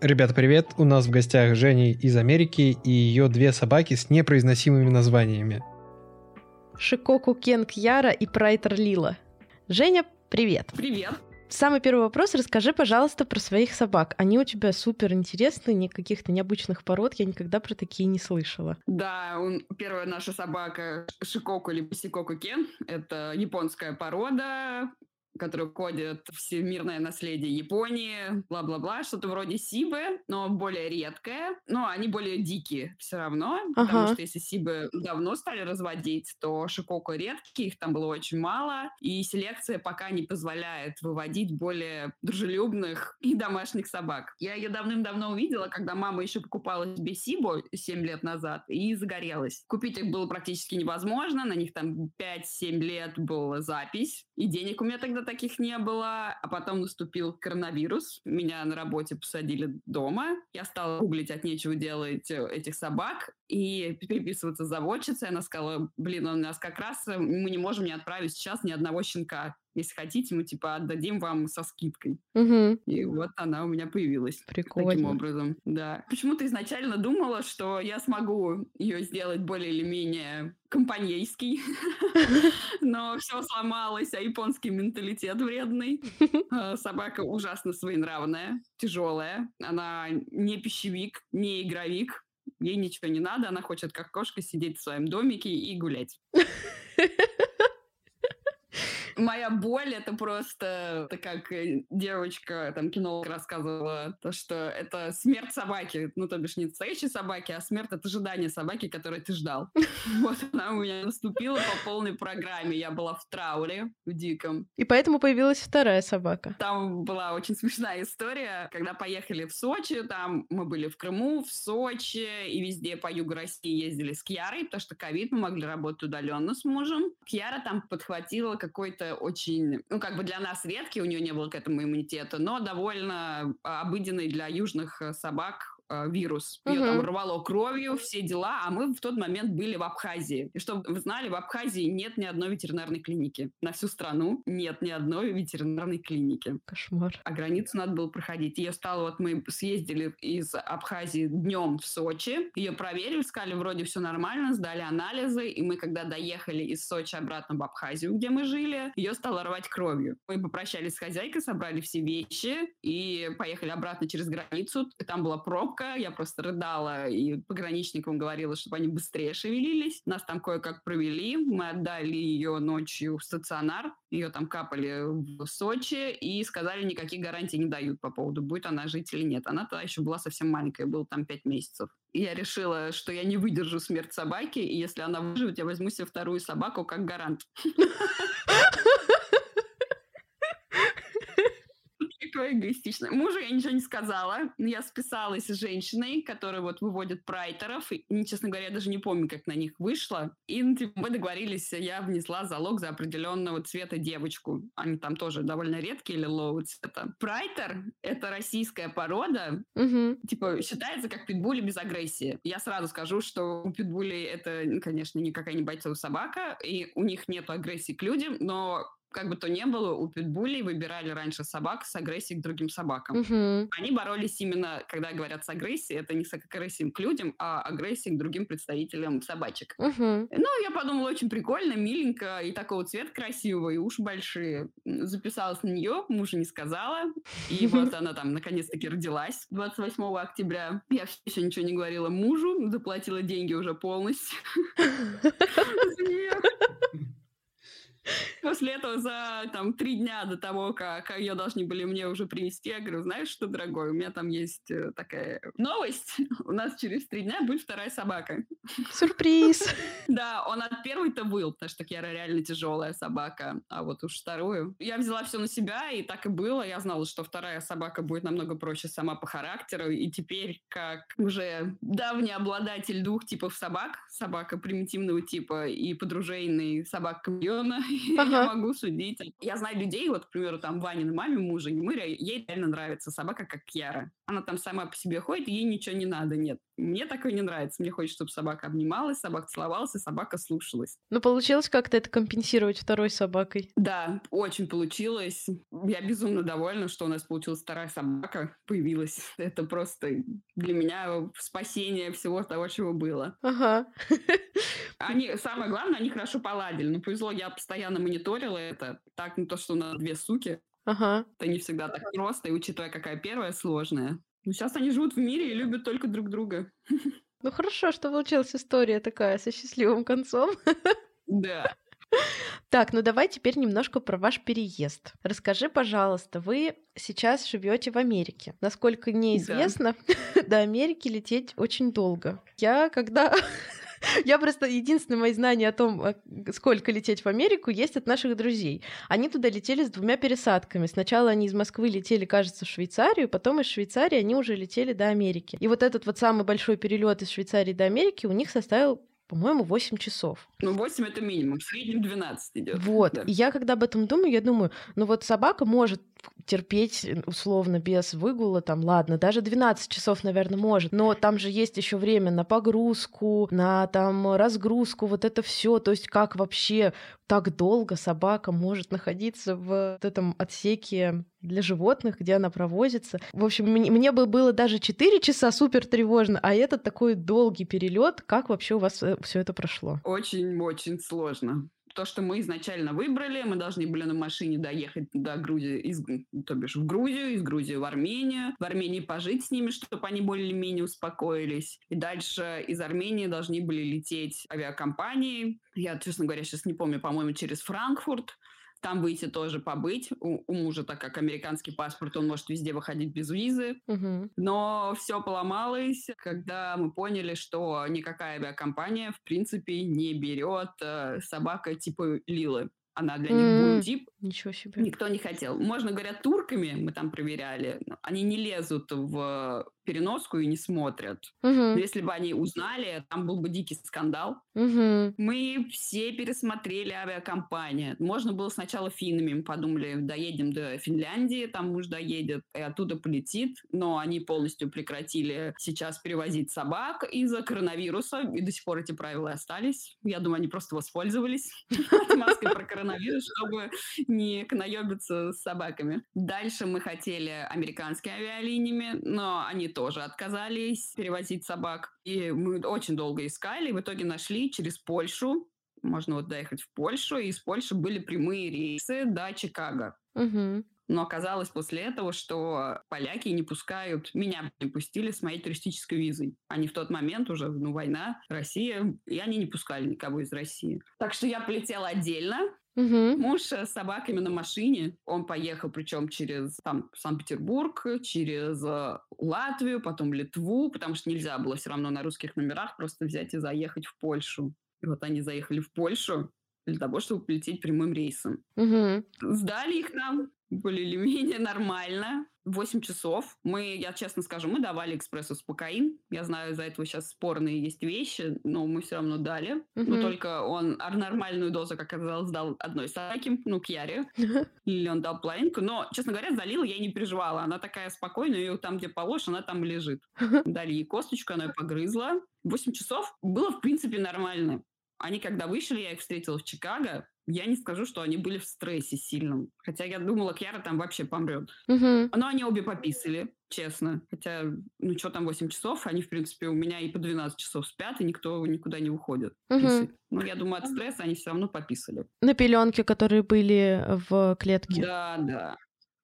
Ребята, привет! У нас в гостях Женя из Америки и ее две собаки с непроизносимыми названиями. Шикоку Кенг Яра и Прайтер Лила. Женя, привет! Привет! Самый первый вопрос. Расскажи, пожалуйста, про своих собак. Они у тебя супер интересные, не каких-то необычных пород. Я никогда про такие не слышала. Да, он, первая наша собака Шикоку или Сикоку Кен. Это японская порода, который входит в всемирное наследие Японии, бла-бла-бла, что-то вроде Сибы, но более редкое. Но они более дикие все равно, ага. потому что если Сибы давно стали разводить, то Шикоку редкие, их там было очень мало, и селекция пока не позволяет выводить более дружелюбных и домашних собак. Я ее давным-давно увидела, когда мама еще покупала себе Сибу 7 лет назад и загорелась. Купить их было практически невозможно, на них там 5-7 лет была запись, и денег у меня тогда таких не было. А потом наступил коронавирус. Меня на работе посадили дома. Я стала гуглить от нечего делать э, этих собак и переписываться с заводчицей. Она сказала, блин, у нас как раз э, мы не можем не отправить сейчас ни одного щенка. Если хотите, мы типа отдадим вам со скидкой. Угу. И вот она у меня появилась. Прикольно. Таким образом, да. Почему-то изначально думала, что я смогу ее сделать более или менее компанейский, но все сломалось, а японский менталитет вредный. А, собака ужасно своенравная, тяжелая. Она не пищевик, не игровик. Ей ничего не надо, она хочет как кошка сидеть в своем домике и гулять. моя боль это просто, это как э, девочка, там, кинолог рассказывала, то, что это смерть собаки, ну, то бишь не настоящей собаки, а смерть от ожидания собаки, которой ты ждал. Вот она у меня наступила по полной программе. Я была в трауре, в диком. И поэтому появилась вторая собака. Там была очень смешная история, когда поехали в Сочи, там мы были в Крыму, в Сочи и везде по югу России ездили с Кьярой, потому что ковид, мы могли работать удаленно с мужем. Кьяра там подхватила какой-то очень, ну, как бы для нас редкий, у нее не было к этому иммунитета, но довольно а, обыденный для южных э, собак э, вирус. Ее угу. там рвало кровью, все дела, а мы в тот момент были в Абхазии. И чтобы вы знали, в Абхазии нет ни одной ветеринарной клиники. На всю страну нет ни одной ветеринарной клиники. Кошмар. А границу надо было проходить. Ее стало, вот мы съездили из Абхазии днем в Сочи, ее проверили, сказали, вроде все нормально, сдали анализы, и мы, когда доехали из Сочи обратно в Абхазию, где мы жили, ее стало рвать кровью. Мы попрощались с хозяйкой, собрали все вещи и поехали обратно через границу. Там была пробка, пробка, я просто рыдала и пограничникам говорила, чтобы они быстрее шевелились. Нас там кое-как провели, мы отдали ее ночью в стационар, ее там капали в Сочи и сказали, никаких гарантий не дают по поводу, будет она жить или нет. Она тогда еще была совсем маленькая, было там пять месяцев. И я решила, что я не выдержу смерть собаки, и если она выживет, я возьму себе вторую собаку как гарант. такое эгоистичное. Мужу я ничего не сказала. Я списалась с женщиной, которая вот выводит прайтеров. И, честно говоря, я даже не помню, как на них вышла. И ну, типа, мы договорились, я внесла залог за определенного цвета девочку. Они там тоже довольно редкие лилового цвета. Прайтер — это российская порода. Угу. Типа считается как питбули без агрессии. Я сразу скажу, что у питбулей это, конечно, не бойцовая собака, и у них нет агрессии к людям, но как бы то ни было, у питбулей выбирали раньше собак с агрессией к другим собакам. Угу. Они боролись именно, когда говорят с агрессией, это не с агрессией к людям, а агрессией к другим представителям собачек. Угу. Ну, я подумала, очень прикольно, миленько, и такого цвет красивого, и уши большие. Записалась на нее, мужу не сказала, и вот она там наконец-таки родилась 28 октября. Я еще ничего не говорила мужу, заплатила деньги уже полностью. После этого за там три дня до того, как ее должны были мне уже привезти, я говорю, знаешь что, дорогой, у меня там есть э, такая новость. У нас через три дня будет вторая собака. Сюрприз! Да, он от первой-то был, потому что Кера реально тяжелая собака, а вот уж вторую. Я взяла все на себя, и так и было. Я знала, что вторая собака будет намного проще сама по характеру, и теперь, как уже давний обладатель двух типов собак, собака примитивного типа и подружейный собака камьона, я могу судить. Я знаю людей, вот, к примеру, там Ванина маме мужа, ему ей реально нравится собака, как Кьяра. Она там сама по себе ходит, ей ничего не надо, нет. Мне такое не нравится. Мне хочется, чтобы собака обнималась, собака целовалась, и собака слушалась. Ну, получилось как-то это компенсировать второй собакой? Да, очень получилось. Я безумно довольна, что у нас получилась вторая собака, появилась. Это просто для меня спасение всего того, чего было. Ага. Они, самое главное, они хорошо поладили. Ну, повезло, я постоянно мониторила это. Так, ну, то, что у нас две суки, Ага. Это не всегда так просто, и учитывая, какая первая сложная. Ну, сейчас они живут в мире и любят только друг друга. Ну хорошо, что получилась история такая со счастливым концом. Да. Так, ну давай теперь немножко про ваш переезд. Расскажи, пожалуйста, вы сейчас живете в Америке. Насколько мне известно, да. до Америки лететь очень долго. Я когда я просто единственное мои знания о том, а, сколько лететь в Америку, есть от наших друзей. Они туда летели с двумя пересадками. Сначала они из Москвы летели, кажется, в Швейцарию, потом из Швейцарии они уже летели до Америки. И вот этот вот самый большой перелет из Швейцарии до Америки у них составил по-моему, 8 часов. Ну, 8 это минимум, в среднем 12 идет. Вот. Да. И я когда об этом думаю, я думаю, ну вот собака может терпеть условно без выгула, там, ладно, даже 12 часов, наверное, может, но там же есть еще время на погрузку, на там разгрузку, вот это все, то есть как вообще так долго собака может находиться в этом отсеке для животных, где она провозится. В общем, мне, мне бы было даже 4 часа супер тревожно, а этот такой долгий перелет. Как вообще у вас э, все это прошло? Очень-очень сложно то, что мы изначально выбрали, мы должны были на машине доехать до Грузии, из, то бишь в Грузию, из Грузии в Армению, в Армении пожить с ними, чтобы они более-менее успокоились. И дальше из Армении должны были лететь авиакомпании. Я, честно говоря, сейчас не помню, по-моему, через Франкфурт там выйти тоже побыть. У, у мужа, так как американский паспорт, он может везде выходить без визы. Угу. Но все поломалось, когда мы поняли, что никакая авиакомпания, в принципе, не берет э, собака типа Лилы. Она для них mm, был тип. Ничего себе. Никто не хотел. Можно, говорят, турками, мы там проверяли, они не лезут в переноску и не смотрят. Угу. Но если бы они узнали, там был бы дикий скандал. Угу. Мы все пересмотрели авиакомпанию. Можно было сначала финнами, мы подумали, доедем до Финляндии, там муж доедет и оттуда полетит, но они полностью прекратили сейчас перевозить собак из-за коронавируса, и до сих пор эти правила остались. Я думаю, они просто воспользовались маской про коронавирус, чтобы не наебиться с собаками. Дальше мы хотели американскими авиалиниями, но они тоже отказались перевозить собак. И мы очень долго искали, и в итоге нашли через Польшу. Можно вот доехать в Польшу, и из Польши были прямые рейсы до Чикаго. Угу. Но оказалось после этого, что поляки не пускают, меня не пустили с моей туристической визой. Они в тот момент уже, ну, война, Россия, и они не пускали никого из России. Так что я полетела отдельно, Угу. Муж с собаками на машине. Он поехал, причем через там Санкт-Петербург, через э, Латвию, потом Литву, потому что нельзя было все равно на русских номерах просто взять и заехать в Польшу. И вот они заехали в Польшу для того, чтобы полететь прямым рейсом. Угу. Сдали их нам более или менее нормально. 8 часов. Мы, я честно скажу, мы давали экспрессу спокоин. Я знаю, из-за этого сейчас спорные есть вещи, но мы все равно дали. Угу. Но только он нормальную дозу, как оказалось, дал одной собаке, ну, Кьяре. Или он дал половинку. Но, честно говоря, залила я не переживала. Она такая спокойная, ее там, где положишь, она там лежит. Дали ей косточку, она ее погрызла. 8 часов было, в принципе, нормально. Они, когда вышли, я их встретила в Чикаго, я не скажу, что они были в стрессе сильном. Хотя я думала, Кьяра там вообще помрет. Угу. Но они обе пописали, честно. Хотя, ну что там 8 часов, они, в принципе, у меня и по 12 часов спят, и никто никуда не уходит. Угу. Но я думаю, от стресса они все равно пописали. На пеленке, которые были в клетке. Да, да.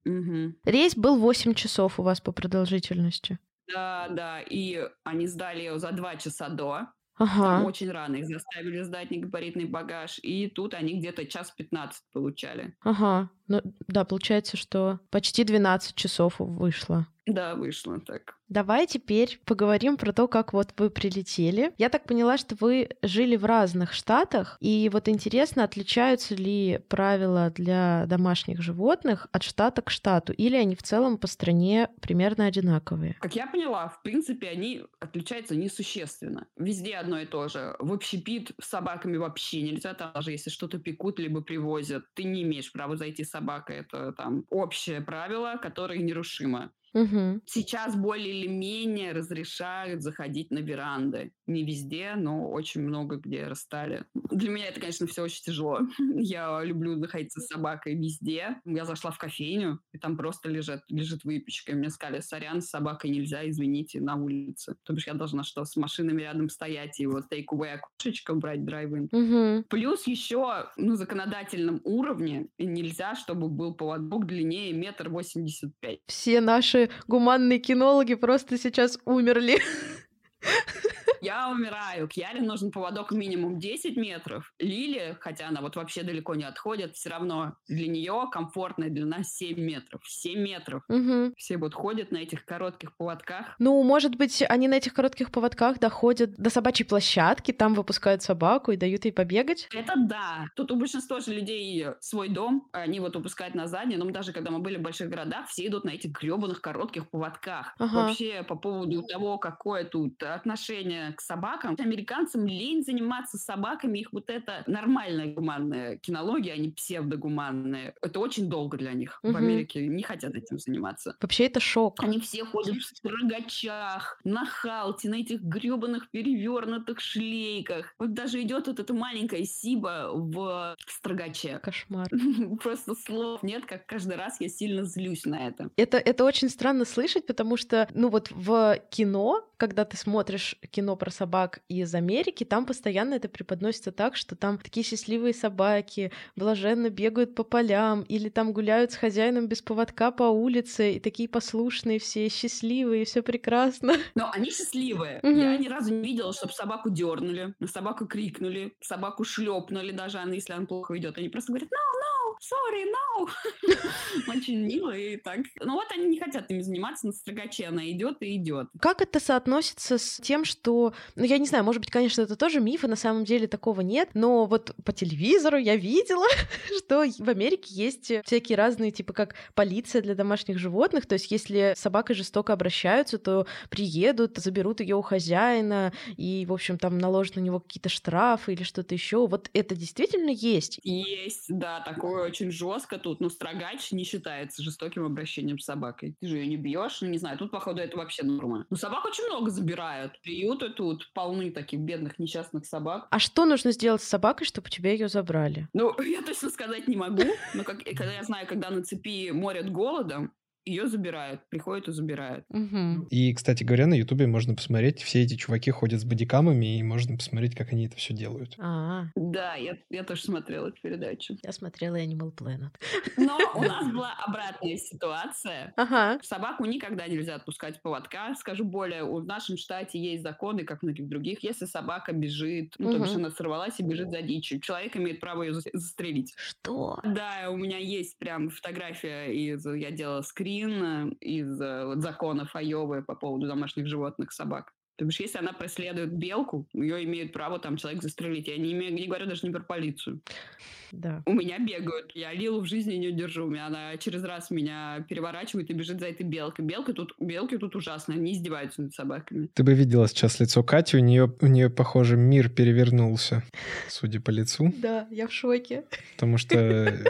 Угу. Рейс был 8 часов у вас по продолжительности. Да, да, и они сдали ее за 2 часа до. Ага. Очень рано их заставили сдать негабаритный багаж, и тут они где-то час 15 получали. Ага. Ну, да, получается, что почти 12 часов вышло. Да, вышло так. Давай теперь поговорим про то, как вот вы прилетели. Я так поняла, что вы жили в разных штатах, и вот интересно, отличаются ли правила для домашних животных от штата к штату, или они в целом по стране примерно одинаковые? Как я поняла, в принципе, они отличаются несущественно. Везде одно и то же. В общепит с собаками вообще нельзя, даже если что-то пекут либо привозят, ты не имеешь права зайти с собакой. Это там общее правило, которое нерушимо. Угу. Сейчас более или менее разрешают заходить на веранды. Не везде, но очень много где расстали. Для меня это, конечно, все очень тяжело. Я люблю находиться с собакой везде. Я зашла в кофейню, и там просто лежит, лежит выпечка. И мне сказали, сорян, с собакой нельзя, извините, на улице. То бишь я должна что, с машинами рядом стоять и вот take-away окошечко брать драйвин. Угу. Плюс еще на законодательном уровне нельзя, чтобы был поводок длиннее метр восемьдесят пять. Все наши гуманные кинологи просто сейчас умерли. Я умираю. Кьяре нужен поводок минимум 10 метров. Лили, хотя она вот вообще далеко не отходит, все равно для нее комфортная длина 7 метров. 7 метров. Угу. Все вот ходят на этих коротких поводках. Ну, может быть, они на этих коротких поводках доходят до собачьей площадки, там выпускают собаку и дают ей побегать? Это да. Тут у большинства же людей свой дом, они вот выпускают на заднее, но даже когда мы были в больших городах, все идут на этих гребаных коротких поводках. Ага. Вообще по поводу того, какое тут отношение к собакам. Американцам лень заниматься собаками, их вот это нормальная гуманная кинология, а не псевдогуманная. Это очень долго для них. В Мгм. Америке не хотят этим заниматься. Вообще это шок. Они все ходят в строгачах, на халте, на этих гребаных перевернутых шлейках. Вот даже идет вот эта маленькая Сиба в строгаче. Кошмар. Просто слов нет, как каждый раз я сильно злюсь на это. Это, это очень странно слышать, потому что, ну вот в кино, когда ты смотришь кино про собак из Америки, там постоянно это преподносится так, что там такие счастливые собаки блаженно бегают по полям или там гуляют с хозяином без поводка по улице, и такие послушные все, счастливые, все прекрасно. Но они счастливые. Мгм. Я ни разу не видела, чтобы собаку дернули, на собаку крикнули, собаку шлепнули даже, она, если она плохо идет. Они просто говорят, no, no, sorry, no. Очень мило и так. Ну вот они не хотят ими заниматься, на строгаче она идет и идет. Как это соотносится с тем, что, ну я не знаю, может быть, конечно, это тоже миф, и на самом деле такого нет, но вот по телевизору я видела, что в Америке есть всякие разные, типа как полиция для домашних животных, то есть если с собакой жестоко обращаются, то приедут, заберут ее у хозяина, и, в общем, там наложат на него какие-то штрафы или что-то еще. Вот это действительно есть. Есть, да, такое очень жестко тут. Ну, строгач не считается жестоким обращением с собакой. Ты же ее не бьешь, ну, не знаю. Тут, походу, это вообще норма. Ну, собак очень много забирают. Приюты тут полны таких бедных несчастных собак. А что нужно сделать с собакой, чтобы тебя ее забрали? Ну, я точно сказать не могу, но как, когда я знаю, когда на цепи морят голодом, ее забирают, приходят и забирают. Мгм. И, кстати говоря, на Ютубе можно посмотреть, все эти чуваки ходят с бодикамами, и можно посмотреть, как они это все делают. А, Да, я, я тоже смотрела эту передачу. я смотрела Animal Planet. Но у нас была обратная ситуация. Ага. Собаку никогда нельзя отпускать поводка. Скажу более, в нашем штате есть законы, как в многих других. Если собака бежит, ну, то бишь она сорвалась и бежит за дичью, человек имеет право ее застрелить. Что? Да, у меня есть прям фотография из... Я делала скрин э, из э, законов Айовы по поводу домашних животных собак. То бишь, если она преследует белку, ее имеют право там человек застрелить. Я не, имею, не говорю даже не про полицию. Да. У меня бегают. Я Лилу в жизни не удержу. У меня она через раз меня переворачивает и бежит за этой белкой. Белка тут, белки тут ужасно. Они издеваются над собаками. Ты бы видела сейчас лицо Кати, у нее, у нее, похоже, мир перевернулся, судя по лицу. Да, я в шоке. Потому что,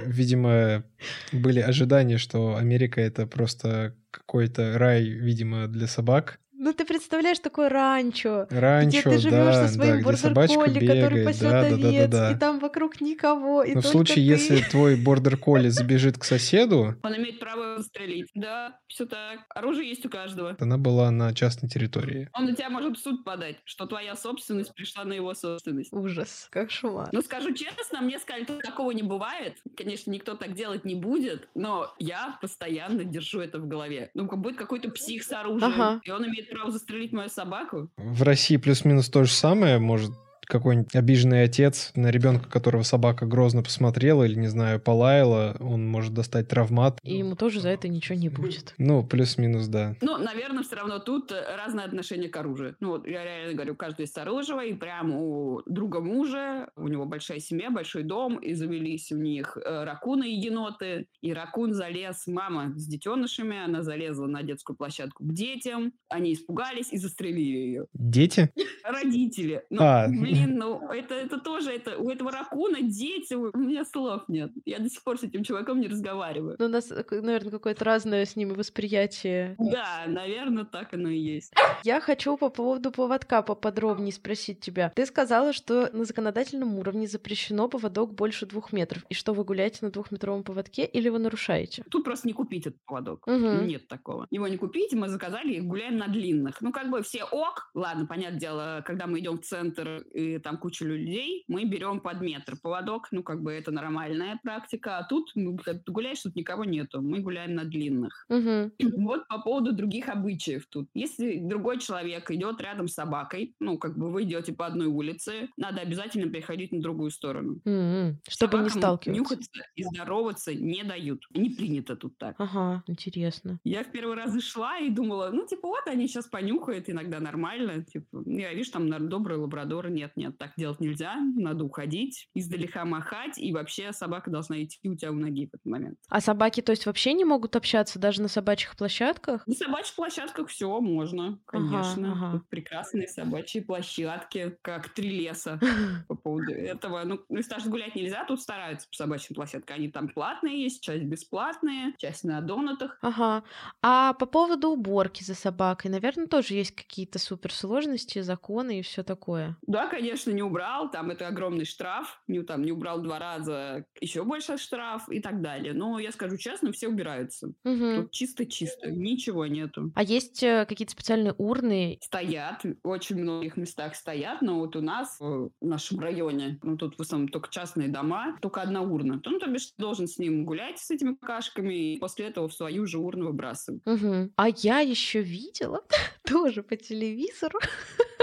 видимо, были ожидания, что Америка это просто какой-то рай, видимо, для собак. Ну ты представляешь такое ранчо, Ранчо, где ты живешь да, со своим да, бордер-колли, который пасет да, да, да, да, овец, да. и там вокруг никого, и Но в только случае, ты. если твой бордер колли забежит к соседу, Он имеет право застрелить. Да, все так. Оружие есть у каждого. она была на частной территории. Он на тебя может в суд подать, что твоя собственность пришла на его собственность. Ужас, кошмар. Ну, скажу честно, мне сказали, что такого не бывает. Конечно, никто так делать не будет, но я постоянно держу это в голове. Ну, как будет какой-то псих с оружием, Ага. и он имеет право застрелить мою собаку. В России плюс-минус то же самое может какой-нибудь обиженный отец, на ребенка, которого собака грозно посмотрела или, не знаю, полаяла, он может достать травмат. И ему тоже за это ничего не будет. Ну, плюс-минус, да. Ну, наверное, все равно тут разное отношение к оружию. Ну, вот я реально говорю, каждый есть оружие, и прям у друга мужа, у него большая семья, большой дом, и завелись у них э, ракуны и еноты, и ракун залез, мама с детенышами, она залезла на детскую площадку к детям, они испугались и застрелили ее. Дети? Родители. Ну, а. блин, ну, это, это тоже, это, у этого ракуна дети, у меня слов нет. Я до сих пор с этим чуваком не разговариваю. Ну, у нас, наверное, какое-то разное с ними восприятие. Да, наверное, так оно и есть. Я хочу по поводу поводка поподробнее спросить тебя. Ты сказала, что на законодательном уровне запрещено поводок больше двух метров. И что, вы гуляете на двухметровом поводке или вы нарушаете? Тут просто не купить этот поводок. Угу. Нет такого. Его не купить, мы заказали и гуляем на длинных. Ну, как бы все ок. Ладно, понятное дело, когда мы идем в центр и там куча людей, мы берем под метр поводок. Ну, как бы это нормальная практика. А тут ну, гуляешь, тут никого нету. Мы гуляем на длинных. Угу. Вот по поводу других обычаев тут. Если другой человек идет рядом с собакой, ну, как бы вы идете по одной улице, надо обязательно переходить на другую сторону. Mm-hmm. Чтобы Собакам не сталкиваться. нюхаться и здороваться не дают. Не принято тут так. Ага, интересно. Я в первый раз зашла и думала, ну, типа, вот они сейчас понюхают, иногда нормально. Типа, я вижу, там добрый лабрадор. Нет, нет, так делать нельзя. Надо уходить, издалека махать, и вообще собака должна идти у тебя у ноги в этот момент. А собаки, то есть, вообще не могут общаться даже на собачьих площадках? На собачьих площадках все можно, конечно. Ага, ага. прекрасные собачьи площадки, как три леса по поводу этого. Ну, ну если гулять нельзя, тут стараются по собачьим площадкам. Они там платные есть, часть бесплатные, часть на донатах. Ага. А по поводу уборки за собакой, наверное, тоже есть какие-то суперсложности, законы и все такое. Да, конечно, не убрал, там это огромный штраф, не, там не убрал два раза, еще больше штраф и так далее. Но я скажу честно, все убираются. Угу. Тут чисто-чисто, ничего нету. А есть э, какие-то специальные урны? Стоят, очень многих местах стоят, но вот у нас в нашем районе, ну тут в основном только частные дома, только одна урна. Ну, то бишь, должен с ним гулять, с этими какашками, и после этого в свою же урну выбрасывать. Угу. А я еще видела тоже по телевизору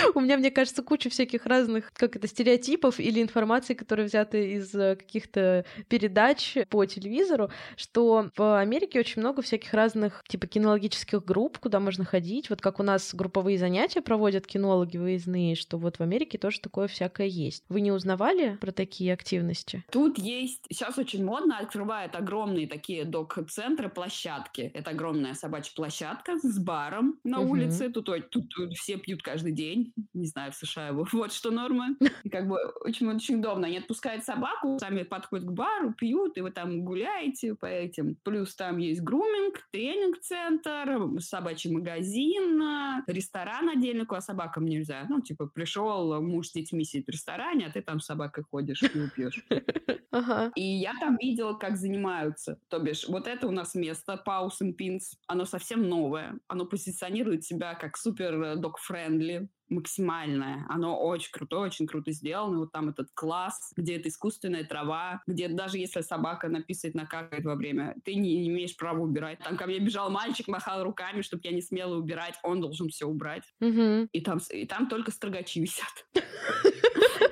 У меня, мне кажется, куча всяких разных, как это, стереотипов или информации, которые взяты из э, каких-то передач по телевизору, что в Америке очень много всяких разных, типа, кинологических групп, куда можно ходить. Вот как у нас групповые занятия проводят кинологи выездные, что вот в Америке тоже такое всякое есть. Вы не узнавали про такие активности? Тут есть... Сейчас очень модно, открывают огромные такие док-центры, площадки. Это огромная собачья площадка с баром на угу. улице. Тут, тут, тут все пьют каждый день не знаю, в США вот что норма. И как бы очень, очень удобно. Они отпускают собаку, сами подходят к бару, пьют, и вы там гуляете по этим. Плюс там есть груминг, тренинг-центр, собачий магазин, ресторан отдельно, куда собакам нельзя. Ну, типа, пришел муж с детьми сидит в ресторане, а ты там с собакой ходишь, и пьешь. Ага. И я там видела, как занимаются. То бишь, вот это у нас место, and Pins, оно совсем новое. Оно позиционирует себя как супер э, dog-friendly максимальное. Оно очень крутое, очень круто сделано. Вот там этот класс, где это искусственная трава, где даже если собака написает, накакает во время, ты не, не имеешь права убирать. Там ко мне бежал мальчик, махал руками, чтобы я не смела убирать. Он должен все убрать. Угу. И, там, и там только строгачи висят.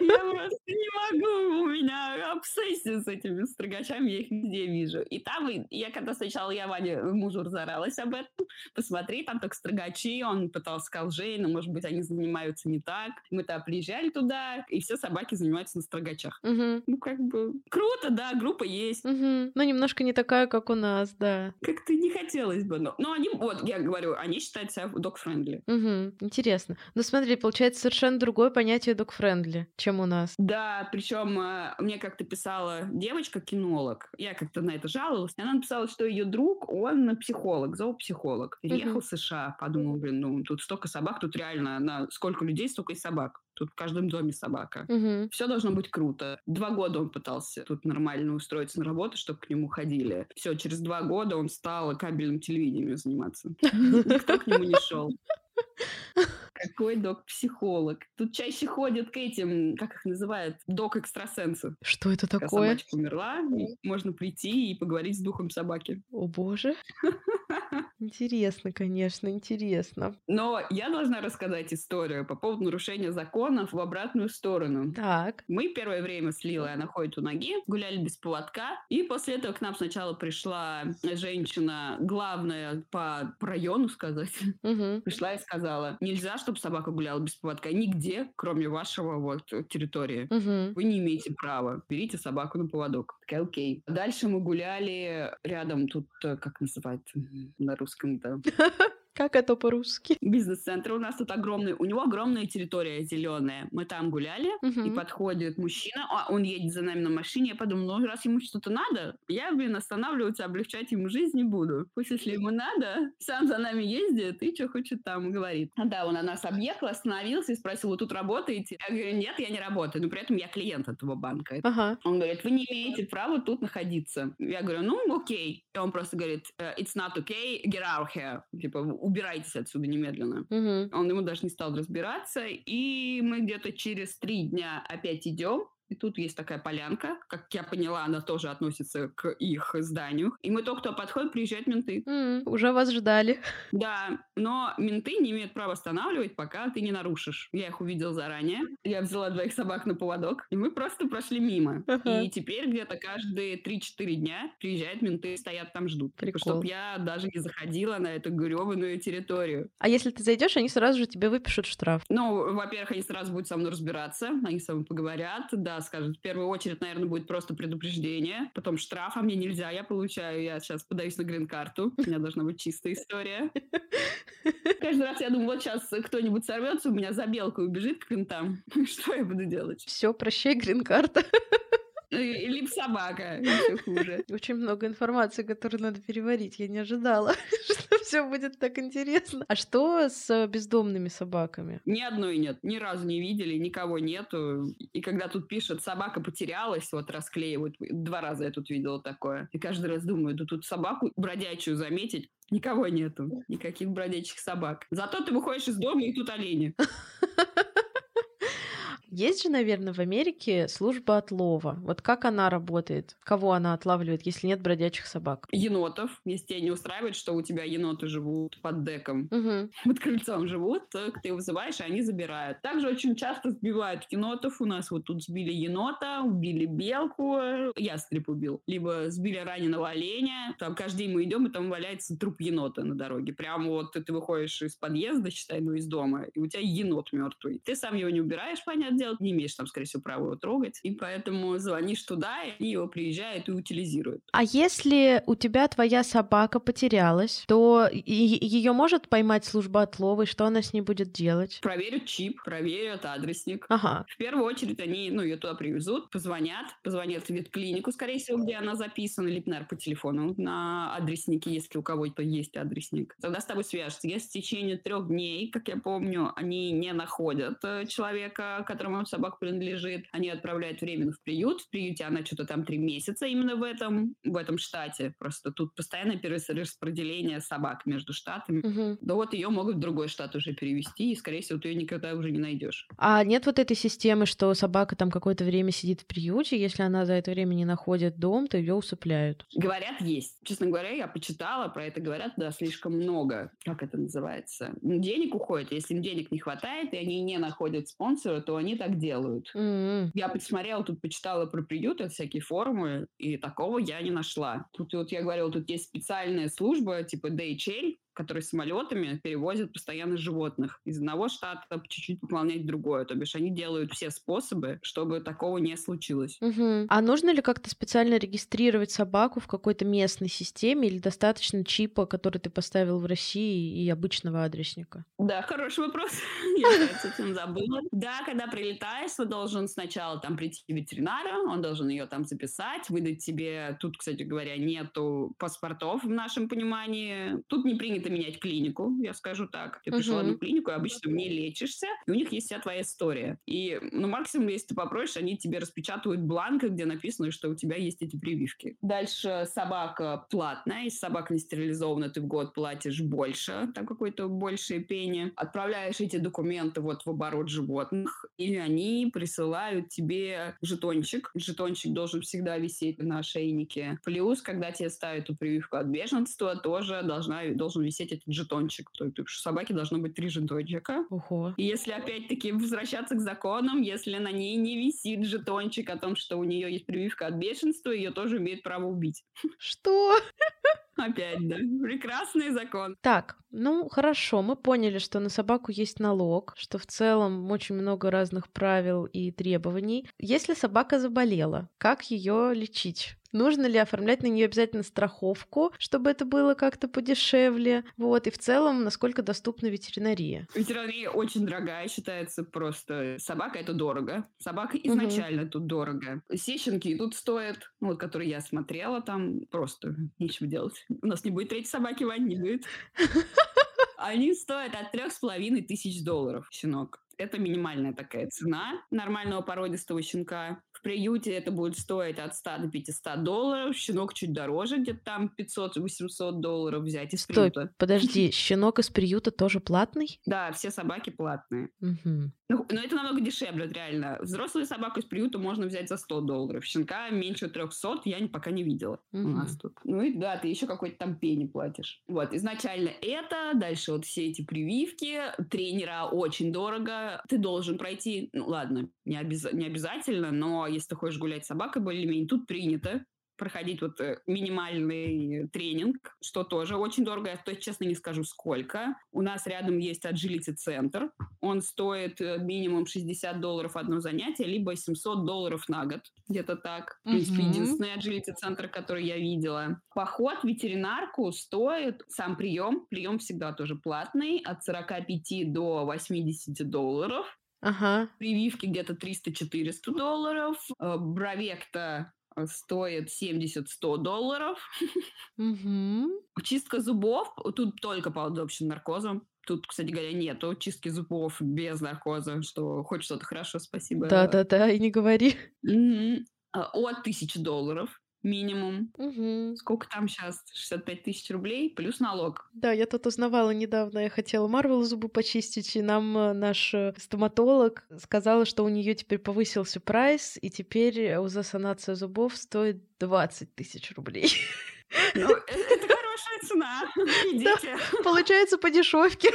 Я просто не могу, у меня обсессия с этими строгачами, я их везде вижу. И там, я когда сначала я Ване мужу разоралась об этом, посмотри, там только строгачи, он пытался сказать, но может быть, они занимаются не так. Мы-то приезжали туда, и все собаки занимаются на строгачах. Угу. Ну, как бы, круто, да, группа есть. Угу. Но немножко не такая, как у нас, да. Как-то не хотелось бы, но, но они, вот, я говорю, они считают себя dog-friendly. Угу. Интересно. Ну, смотри, получается совершенно другое понятие dog-friendly, чем у нас. Да, причем э, мне как-то писала девочка-кинолог, я как-то на это жаловалась, она написала, что ее друг, он психолог, зоопсихолог, переехал uh-huh. в США, подумал, блин, ну тут столько собак, тут реально на сколько людей, столько и собак. Тут в каждом доме собака. Угу. Все должно быть круто. Два года он пытался тут нормально устроиться на работу, чтобы к нему ходили. Все, через два года он стал кабельным телевидением заниматься. Никто к нему не шел. Какой док-психолог? Тут чаще ходят к этим, как их называют, док-экстрасенсы. Что это такое? Когда собачка умерла, можно прийти и поговорить с духом собаки. О боже. Интересно, конечно, интересно. Но я должна рассказать историю по поводу нарушения законов в обратную сторону. Так. Мы первое время с Лилой, она ходит у ноги, гуляли без поводка, и после этого к нам сначала пришла женщина, главная по району сказать, Угу. пришла и сказала, нельзя, чтобы собака гуляла без поводка нигде, кроме вашего вот территории. Угу. Вы не имеете права. Берите собаку на поводок. Такая, окей. Дальше мы гуляли рядом, тут, э, как называют м, на русском-то, Как это по-русски? бизнес-центр у нас тут огромный. У него огромная территория зеленая. Мы там гуляли, и Мгм. подходит мужчина, а он едет за нами на машине. Я подумала, ну, раз ему что-то надо, я, блин, останавливаться, облегчать ему жизнь не буду. Пусть, если ему надо, сам за нами ездит и что хочет там говорит. А да, он на нас объехал, остановился и спросил, вы тут работаете? Я говорю, нет, я не работаю, но при этом я клиент этого банка. Ага. Он говорит, вы не имеете права тут находиться. Я говорю, ну, окей. И он просто говорит, «Э, it's not okay, get out here. Типа, убирайтесь отсюда немедленно. Угу. Он ему даже не стал разбираться, и мы где-то через три дня опять идем, и тут есть такая полянка, как я поняла, она тоже относится к их зданию. И мы только кто подходим, приезжают менты. Уже вас ждали. Да, но менты не имеют права останавливать, пока ты не нарушишь. Я их увидела заранее. Я взяла двоих собак на поводок, и мы просто прошли мимо. Ага. И теперь где-то каждые 3-4 дня приезжают менты, стоят там, ждут. Прикол. Чтобы я даже не заходила на эту гребаную территорию. А если ты зайдешь, они сразу же тебе выпишут штраф. Ну, во-первых, они сразу будут со мной разбираться, они со мной поговорят, да, скажут, в первую очередь, наверное, будет просто предупреждение, потом штраф, а мне нельзя, я получаю, я сейчас подаюсь на грин-карту, у меня должна быть чистая история. Каждый раз я думаю, вот сейчас кто-нибудь сорвется, у меня за белкой убежит к винтам, что я буду делать? Все, прощай, грин-карта. Либо собака, еще хуже. Очень много информации, которую надо переварить. Я не ожидала, что все будет так интересно. А что с бездомными собаками? Ни одной нет, ни разу не видели, никого нету. И когда тут пишет «собака потерялась», вот расклеивают, два раза я тут видела такое. И каждый раз думаю, да тут собаку бродячую заметить, никого нету, никаких бродячих собак. Зато ты выходишь из дома, и тут олени. Есть же, наверное, в Америке служба отлова. Вот как она работает? Кого она отлавливает, если нет бродячих собак? Енотов, если тебя не устраивает, что у тебя еноты живут под деком, Угу. под крыльцом живут, то ты вызываешь, и они забирают. Также очень часто сбивают енотов. У нас вот тут сбили енота, убили белку, ястреб убил. Либо сбили раненого оленя. Там каждый день мы идем, и там валяется труп енота на дороге. Прямо вот ты выходишь из подъезда, считай, ну из дома, и у тебя енот мертвый. Ты сам его не убираешь, понятное дело, не имеешь там, скорее всего, права его трогать. И поэтому звонишь туда, и они его приезжают и утилизируют. А если у тебя твоя собака потерялась, то ее может поймать служба отлова, и что она с ней будет делать? Проверят чип, проверят адресник. Ага. В первую очередь они, ну, ее туда привезут, позвонят, позвонят в ветклинику, скорее всего, где она записана, либо, наверное, по телефону на адреснике, если у кого-то есть адресник. Тогда с тобой свяжутся. Если в течение трех дней, как я помню, они не находят э, человека, которому собака принадлежит, они отправляют временно в приют. В приюте она что-то там три месяца именно в этом, в этом штате. Просто тут постоянное перераспределение собак между штатами. Мгм. Да вот ее могут в другой штат уже перевести, и, скорее всего, ты ее никогда уже не найдешь. А нет вот этой системы, что собака там какое-то время сидит в приюте, если она за это время не находит дом, то ее усыпляют. Говорят, есть. Честно говоря, я почитала, про это говорят, да, слишком много. Как это называется? Денег уходит. Если им денег не хватает, и они не находят спонсора, то они так делают. М. Я посмотрела, тут почитала про приюты, всякие форумы, и такого я не нашла. Тут вот я говорила, тут есть специальная служба, типа DHL, которые самолетами перевозят постоянно животных из одного штата по чуть-чуть пополнять другое. То бишь они делают все способы, чтобы такого не случилось. Мгм. А нужно ли как-то специально регистрировать собаку в какой-то местной системе или достаточно чипа, который ты поставил в России и обычного адресника? Да, хороший вопрос. Я совсем забыла. Да, когда прилетаешь, ты должен сначала там прийти к ветеринару, он должен ее там записать, выдать тебе. Тут, кстати говоря, нету паспортов в нашем понимании. Тут не принято принято менять клинику, я скажу так. Ты пришел в одну клинику, и обычно не лечишься, и у них есть вся твоя история. И, ну, максимум, если ты попросишь, они тебе распечатывают бланк, где написано, что у тебя есть эти прививки. Дальше собака платная, если собака не стерилизована, ты в год платишь больше, там какой-то большие пени. Отправляешь эти документы вот в оборот животных, и они присылают тебе жетончик. Жетончик должен всегда висеть на ошейнике. Плюс, когда тебе ставят эту прививку от беженства, тоже должна, должен висеть этот жетончик. То есть у собаки должно быть три жетончика. Ого. И если опять-таки возвращаться к законам, если на ней не висит жетончик о том, что у нее есть прививка от бешенства, ее тоже имеют право убить. Что? Опять, да. Прекрасный закон. Так, ну хорошо, мы поняли, что на собаку есть налог, что в целом очень много разных правил и требований. Если собака заболела, как ее лечить? Нужно ли оформлять на нее обязательно страховку, чтобы это было как-то подешевле? Вот, и в целом, насколько доступна ветеринария? Ветеринария очень дорогая, считается просто. Собака — это дорого. Собака изначально угу. тут дорого. Сещенки тут стоят, ну, вот, которые я смотрела, там просто нечего делать. У нас не будет третьей собаки, Вань, не будет. Они стоят от трех с половиной тысяч долларов, щенок. Это минимальная такая цена нормального породистого щенка. В приюте это будет стоить от 100 до 500 долларов. Щенок чуть дороже, где-то там 500-800 долларов взять из Стой, приюта. подожди, щенок из приюта тоже платный? Да, все собаки платные. Угу. Ну, но это намного дешевле, реально. Взрослую собаку из приюта можно взять за 100 долларов. Щенка меньше 300 я пока не видела угу. у нас тут. Ну и да, ты еще какой-то там пени платишь. Вот, изначально это, дальше вот все эти прививки, тренера очень дорого. Ты должен пройти, ну ладно, не, обяз... не обязательно, но если ты хочешь гулять с собакой более-менее, тут принято проходить вот э, минимальный тренинг, что тоже очень дорого. Я то честно не скажу, сколько. У нас рядом есть agility центр. Он стоит э, минимум 60 долларов одно занятие, либо 700 долларов на год. Где-то так. В принципе, mm-hmm. единственный agility центр, который я видела. Поход в ветеринарку стоит сам прием. Прием всегда тоже платный. От 45 до 80 долларов. Ага. Прививки где-то 300-400 долларов. Э, бровекта э, стоит 70-100 долларов. Угу. Чистка зубов тут только под общим наркозом. Тут, кстати говоря, нету чистки зубов без наркоза, что хоть что-то хорошо, спасибо. Да-да-да, и не говори. Угу. От тысячи долларов минимум. Угу. Сколько там сейчас? 65 тысяч рублей плюс налог. Да, я тут узнавала недавно, я хотела Марвел зубы почистить, и нам э, наш э, стоматолог сказала, что у нее теперь повысился прайс, и теперь за санацию зубов стоит 20 тысяч рублей. Ну, э, это хорошая цена. Идите. Да, получается по дешевке.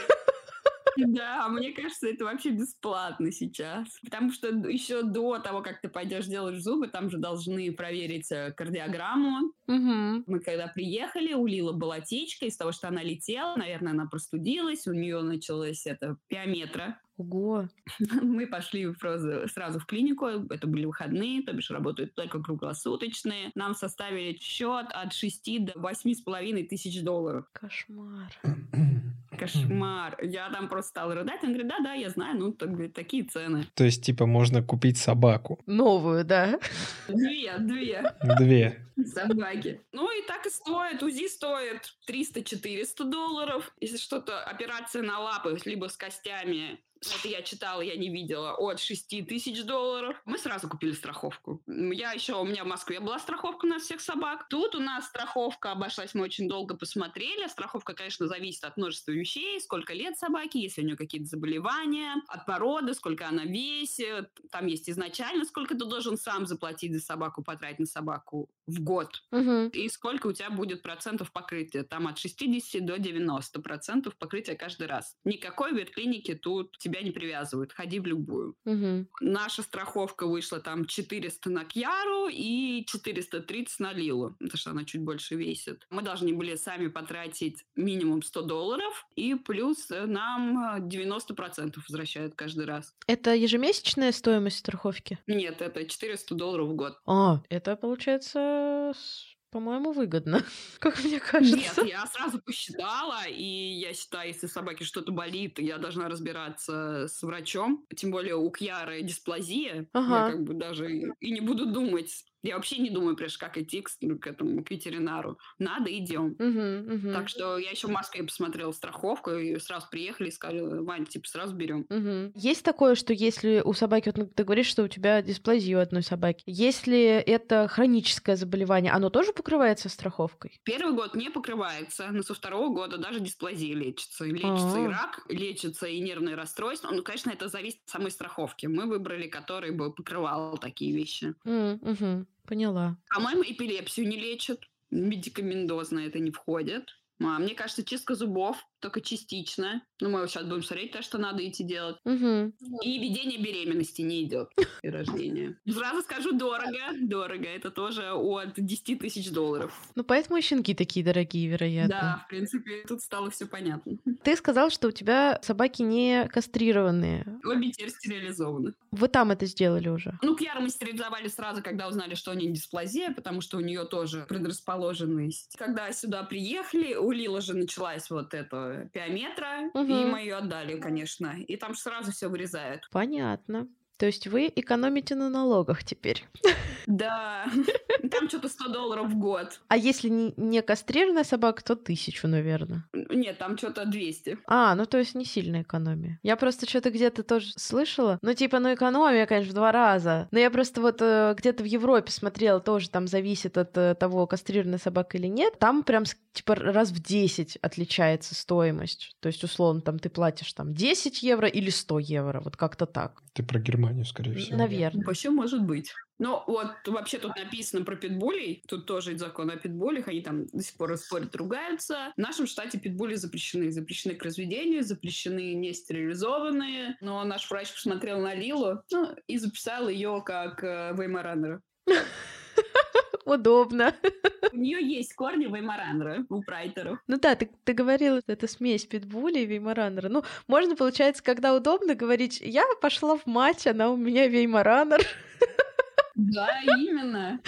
Да, мне кажется, это вообще бесплатно сейчас. Потому что еще до того, как ты пойдешь делать зубы, там же должны проверить э, кардиограмму. Угу. Мы когда приехали, у Лилы была течка, из того, что она летела, наверное, она простудилась, у нее началось это пиометра. Ого. Мы пошли сразу, сразу в клинику, это были выходные, то бишь работают только круглосуточные. Нам составили счет от 6 до 8,5 тысяч долларов. Кошмар. Кошмар. Я там просто стала рыдать. Он говорит, да-да, я знаю, ну, так, говорит, такие цены. То есть, типа, можно купить собаку. Новую, да? Две, две. Две. Собаки. Ну и так и стоит. УЗИ стоит 300-400 долларов. Если что-то, операция на лапы, либо с костями, это я читала, я не видела, от 6 тысяч долларов. Мы сразу купили страховку. Я еще, у меня в Москве была страховка на всех собак. Тут у нас страховка обошлась, мы очень долго посмотрели. Страховка, конечно, зависит от множества вещей, сколько лет собаки, если у нее какие-то заболевания, от породы, сколько она весит. Там есть изначально, сколько ты должен сам заплатить за собаку, потратить на собаку в год. Угу. И сколько у тебя будет процентов покрытия. Там от 60 до 90 процентов покрытия каждый раз. Никакой ветклиники тут тебя не привязывают. Ходи в любую. Угу. Наша страховка вышла там 400 на Кьяру и 430 на Лилу, потому что она чуть больше весит. Мы должны были сами потратить минимум 100 долларов, и плюс нам 90% возвращают каждый раз. Это ежемесячная стоимость страховки? Нет, это 400 долларов в год. А, это получается по-моему, выгодно, как мне кажется. Нет, я сразу посчитала, и я считаю, если собаке что-то болит, я должна разбираться с врачом. Тем более у Кьяры дисплазия. Ага. Я как бы даже и не буду думать, Я вообще не думаю, прежде как идти к, к этому, к ветеринару. Надо, идем. Угу, угу. Так что я еще в Москве посмотрела страховку, и сразу приехали и сказали, Вань, типа, сразу берем. Угу. Есть такое, что если у собаки, вот ну, ты говоришь, что у тебя дисплазия у одной собаки, если это хроническое заболевание, оно тоже покрывается страховкой? Первый год не покрывается, но со второго года даже дисплазия лечится. Лечится А-а-а. и рак, лечится и нервные расстройства. Ну, конечно, это зависит от самой страховки. Мы выбрали, который бы покрывал такие вещи. Мгм. Поняла. По-моему, эпилепсию не лечат. Медикаментозно это не входит. А, мне кажется, чистка зубов только частично. Ну, мы сейчас будем смотреть то, что надо идти делать. Мгм. И ведение беременности не идет и рождение. Сразу скажу, дорого. Дорого. Это тоже от 10 тысяч долларов. Ну, поэтому и щенки такие дорогие, вероятно. Да, в принципе, тут стало все понятно. Ты сказал, что у тебя собаки не кастрированные. Обе теперь стерилизованы. Вы там это сделали уже? Ну, Кьяру мы стерилизовали сразу, когда узнали, что у нее дисплазия, потому что у нее тоже предрасположенность. Когда сюда приехали, у Лилы же началась вот эта пиометра, Мгм. и мы ее отдали, конечно. И там же сразу все вырезают. Понятно. То есть вы экономите на налогах теперь. Да, там что-то 100 долларов в год. А если не, кастрированная собака, то тысячу, наверное. Нет, там что-то 200. А, ну то есть не сильная экономия. Я просто что-то где-то тоже слышала. Ну типа, ну экономия, конечно, в два раза. Но я просто вот э, где-то в Европе смотрела, тоже там зависит от э, того, кастрированная собака или нет. Там прям типа раз в 10 отличается стоимость. То есть, условно, там ты платишь там 10 евро или 100 евро, вот как-то так. Ты про Германию, скорее всего. Наверное. Вообще может быть. Ну, вот вообще тут написано про питбулей. Тут тоже закон о питбулях. Они там до сих пор спорят, ругаются. В нашем штате питбули запрещены. Запрещены к разведению, запрещены не стерилизованные. Но наш врач посмотрел на Лилу ну, и записал ее как э, Веймаранера. Удобно. У нее есть корни Веймаранера у прайтеров. Ну да, ты, ты говорила, это смесь питбуля и веймаранера. Ну, можно, получается, когда удобно говорить, я пошла в мать, она у меня веймаранер. Да, именно.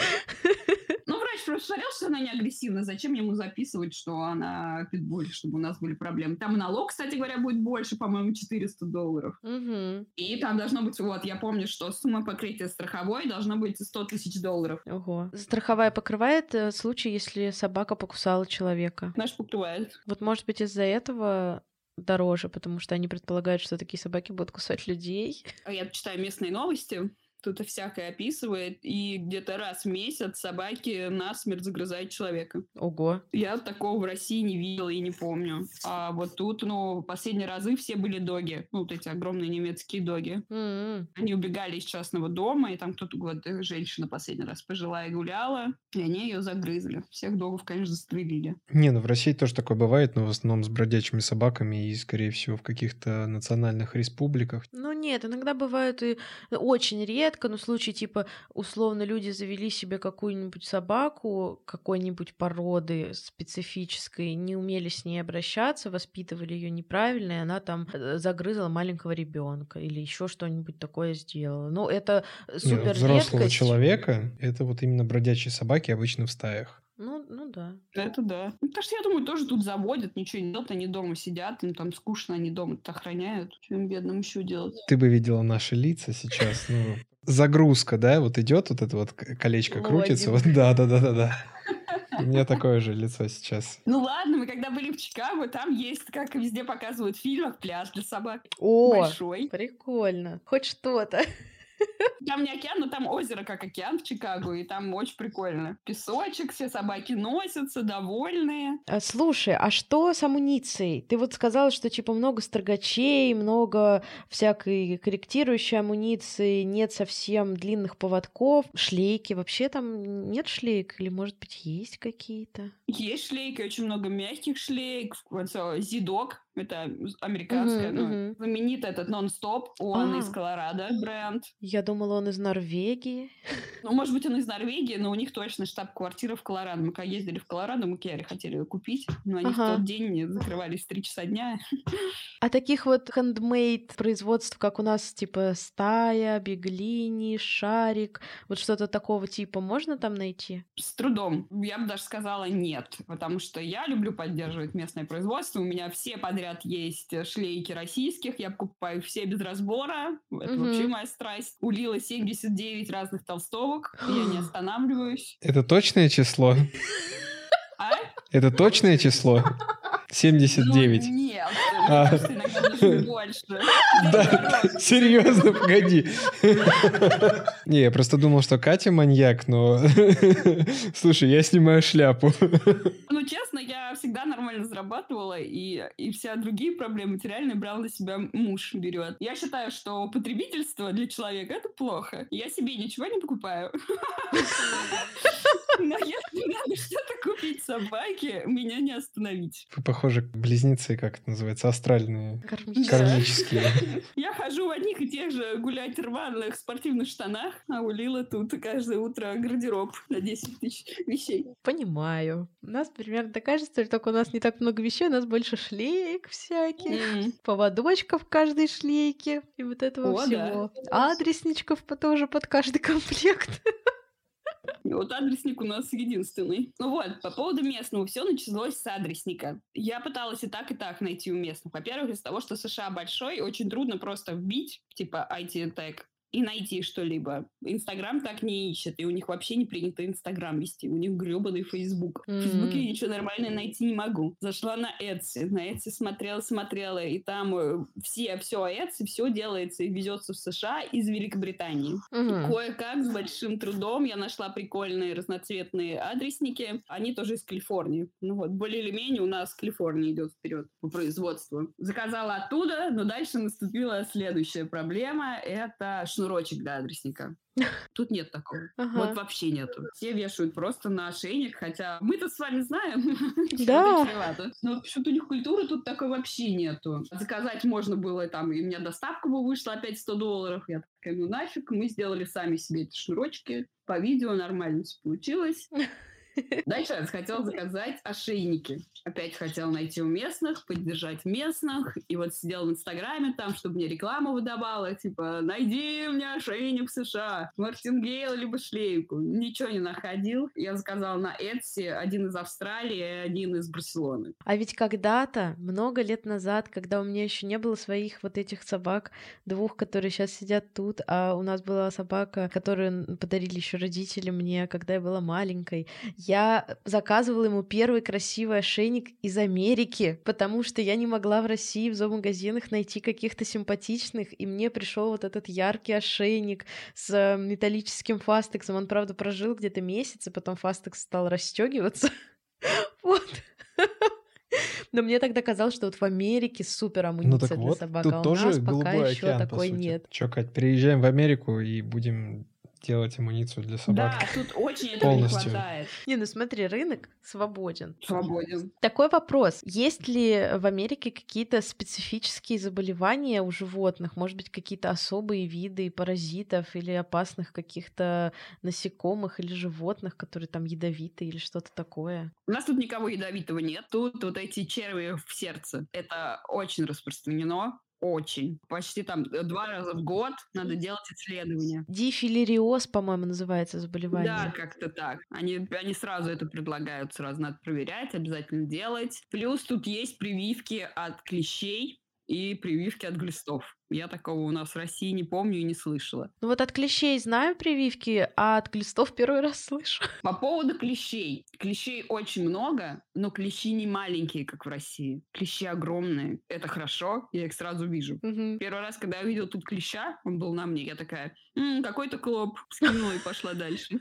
Ну, врач просто смотрел, что она не агрессивна. Зачем ему записывать, что она питбуль, чтобы у нас были проблемы? Там налог, кстати говоря, будет больше, по-моему, 400 долларов. Мгм. И там должно быть, вот, я помню, что сумма покрытия страховой должно быть 100 тысяч долларов. Ого. Страховая покрывает э, случай, если собака покусала человека. Наш покрывает. Вот, может быть, из-за этого дороже, потому что они предполагают, что такие собаки будут кусать людей. А Я читаю местные новости, тут всякое описывает, и где-то раз в месяц собаки насмерть загрызают человека. Ого. Я такого в России не видела и не помню. А вот тут, ну, последние разы все были доги. Ну, вот эти огромные немецкие доги. М-м. Они убегали из частного дома, и там кто-то, вот, э, женщина последний раз пожилая гуляла, и они ее загрызли. Всех догов, конечно, застрелили. Не, ну в России тоже такое бывает, но в основном с бродячими собаками и, скорее всего, в каких-то национальных республиках. Ну нет, иногда бывают и очень редко, но случаи типа условно люди завели себе какую-нибудь собаку какой-нибудь породы специфической, не умели с ней обращаться, воспитывали ее неправильно, и она там э, загрызла маленького ребенка или еще что-нибудь такое сделала. Ну это Не, ну, супер взрослого редкость. человека это вот именно бродячие собаки обычно в стаях. Ну, ну да. Это да. Ну, потому что, я думаю, тоже тут заводят, ничего не делают, они дома сидят, им там скучно, они дома охраняют. Что им бедным еще делать? Ты бы видела наши лица сейчас. Ну, загрузка, да, вот идет вот это вот колечко Лодим. крутится. Вот, да, да, да, да, да. У меня такое же лицо сейчас. Ну ладно, мы когда были в Чикаго, там есть, как и везде показывают в фильмах, пляж для собак. О, Большой. прикольно. Хоть что-то. Там не океан, но там озеро, как океан в Чикаго, и там очень прикольно. Песочек, все собаки носятся, довольные. А, Слушай, а что с амуницией? Ты вот сказала, что типа много строгачей, много всякой корректирующей амуниции, нет совсем длинных поводков, шлейки. Вообще там нет шлейк или, может быть, есть какие-то? Есть шлейки, очень много мягких шлейк. Э, Зидок, это американская, Мгм, ну, мгм. знаменитый этот нон-стоп, он А. из Колорадо бренд. Я думала, он из Норвегии. Ну, может быть, он из Норвегии, но у них точно штаб-квартира в Колорадо. Мы когда ездили в Колорадо, мы Киаре хотели ее купить, но они Ага. в тот день закрывались в 3 часа дня. А таких вот хендмейд производств, как у нас, типа стая, беглини, шарик, вот что-то такого типа, можно там найти? С трудом. Я бы даже сказала нет, потому что я люблю поддерживать местное производство. У меня все подряд есть шлейки российских, я покупаю все без разбора. Это Мгм. вообще моя страсть. У Лилы 79 разных толстовок, я не останавливаюсь. Это точное число? А? Это точное число? 79. Ну, нет, А. больше. Да, серьезно, погоди. Не, я просто думал, что Катя маньяк, но... Слушай, я снимаю шляпу. Ну, честно, я всегда нормально зарабатывала, и, и все другие проблемы материальные брал на себя муж берет. Я считаю, что потребительство для человека — это плохо. Я себе ничего не покупаю. Но если надо что-то собаке, меня не остановить. Вы похожи близнецы, как это называется, астральные, Кармически. кармические. Я хожу в одних и тех же гулять рваных спортивных штанах, а у Лилы тут каждое утро гардероб на 10 тысяч вещей. Понимаю. У нас примерно такая же история, только у нас не так много вещей, у нас больше шлеек всяких, М. поводочков в каждой шлейке и вот этого О, да. всего. Адресничков по- тоже под каждый комплект. Вот адресник у нас единственный. Ну вот, по поводу местного, все началось с адресника. Я пыталась и так, и так найти у местных. Во-первых, из-за того, что США большой, очень трудно просто вбить, типа, IT-тег, и найти что-либо. Инстаграм так не ищет, и у них вообще не принято Инстаграм вести, у них гребаный Фейсбук. В Фейсбуке я ничего нормальное найти не могу. Зашла на Etsy, на Etsy смотрела, смотрела, и там э, все, все Etsy, все делается и везется в США из Великобритании. Мгм. Кое-как с большим трудом я нашла прикольные разноцветные адресники. Они тоже из Калифорнии. Ну вот, более или менее у нас Калифорния идет вперед по производству. Заказала оттуда, но дальше наступила следующая проблема. Это шнурочек для адресника. Тут нет такого. Ага. Вот вообще нету. Все вешают просто на ошейник, хотя мы-то с вами знаем, Да. Но почему-то у них культуры тут такой вообще нету. Заказать можно было там, и у меня доставка бы вышла опять 100 долларов. Я такая, ну нафиг, мы сделали сами себе эти шнурочки. По видео нормально все получилось. Дальше я хотела заказать ошейники. Опять хотела найти у местных, поддержать местных. И вот сидела в Инстаграме там, чтобы мне рекламу выдавала. Типа, найди мне ошейник в США. Мартингейл либо шлейку. Ничего не находил. Я заказала на Etsy один из Австралии и один из Барселоны. А ведь когда-то, много лет назад, когда у меня еще не было своих вот этих собак, двух, которые сейчас сидят тут, а у нас была собака, которую подарили еще родители мне, когда я была маленькой, я заказывала ему первый красивый ошейник из Америки, потому что я не могла в России в зоомагазинах найти каких-то симпатичных, и мне пришел вот этот яркий ошейник с э, металлическим фастексом. Он, правда, прожил где-то месяц, и потом фастекс стал расстегиваться. Вот. Но мне тогда казалось, что вот в Америке супер Ну амуниция так для вот, собак, тут а у тоже нас пока еще океан, такой нет. Чё, Кать, приезжаем в Америку и будем делать амуницию для собак. Да, тут очень этого не Полностью. хватает. Не, ну смотри, рынок свободен. Свободен. Такой вопрос. Есть ли в Америке какие-то специфические заболевания у животных? Может быть, какие-то особые виды паразитов или опасных каких-то насекомых или животных, которые там ядовиты или что-то такое? У нас тут никого ядовитого нет. Тут вот эти черви в сердце. Это очень распространено. Очень. Почти там э, два раза в год надо делать исследования. Дифилериоз, по-моему, называется Да, заболевание. как-то так. Они, они сразу это предлагают, сразу надо проверять, обязательно делать. Плюс тут есть прививки от клещей и прививки от глистов. Я такого у нас в России не помню и не слышала. Ну вот от клещей знаю прививки, а от глистов первый раз слышу. По поводу клещей. Клещей очень много, но клещи не маленькие, как в России. Клещи огромные. Это хорошо, я их сразу вижу. Мгм. Первый раз, когда я увидела тут клеща, он был на мне, я такая, «М, какой-то клоп, скинула и пошла дальше.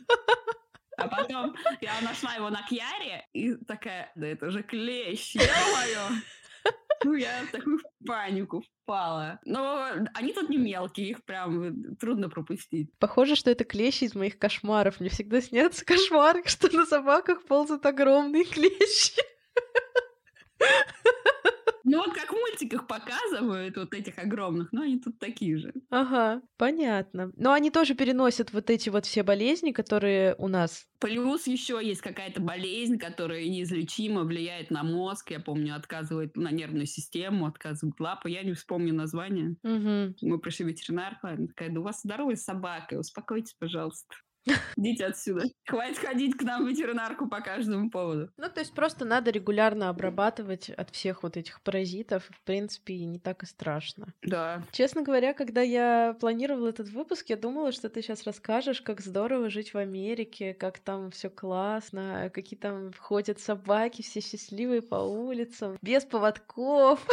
А потом я нашла его на Кьяре и такая, да это же клещ, ё-моё. Ну, я в такую панику впала. Но они тут не мелкие, их прям трудно пропустить. Похоже, что это клещи из моих кошмаров. Мне всегда снятся кошмары, что на собаках ползают огромные клещи. Ну, вот как в мультиках показывают вот этих огромных, но они тут такие же. Ага, понятно. Но они тоже переносят вот эти вот все болезни, которые у нас. Плюс еще есть какая-то болезнь, которая неизлечимо влияет на мозг. Я помню, отказывает на нервную систему, отказывает лапы. Я не вспомню название. Мгм. Мы пришли в ветеринарку, она такая, да у вас здоровая собака, успокойтесь, пожалуйста. Идите отсюда. Хватит ходить к нам в ветеринарку по каждому поводу. Ну, то есть просто надо регулярно обрабатывать от всех вот этих паразитов. В принципе, не так и страшно. Да. Честно говоря, когда я планировала этот выпуск, я думала, что ты сейчас расскажешь, как здорово жить в Америке, как там все классно, какие там ходят собаки, все счастливые по улицам, без поводков.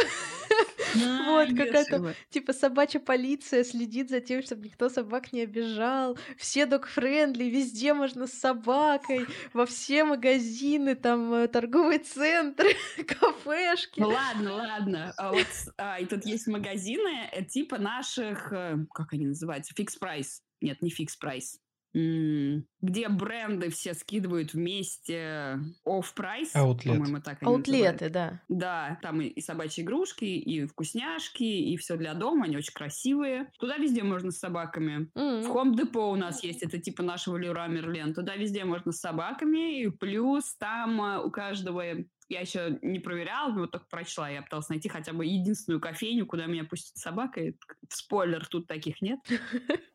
Вот, какая-то, типа, собачья полиция следит за тем, чтобы никто собак не обижал. Все док-френдли, везде можно с собакой, во все магазины, там, э, торговые центры, кафешки. Ну ладно, ладно. А вот, а, и тут есть магазины, э, типа наших, э, как они называются, Fix Price. Нет, не Fix Price где бренды все скидывают вместе off-price, Аутлет. по-моему, так они Аутлеты, да. Да, там и, и собачьи игрушки, и вкусняшки, и все для дома, они очень красивые. Туда везде можно с собаками. Mm-hmm. В Home Depot у нас есть, это типа нашего Леруа Мерлен. Туда везде можно с собаками, и плюс там а, у каждого я еще не проверяла, но только прочла. Я пыталась найти хотя бы единственную кофейню, куда меня пустит собака. И, спойлер, тут таких нет.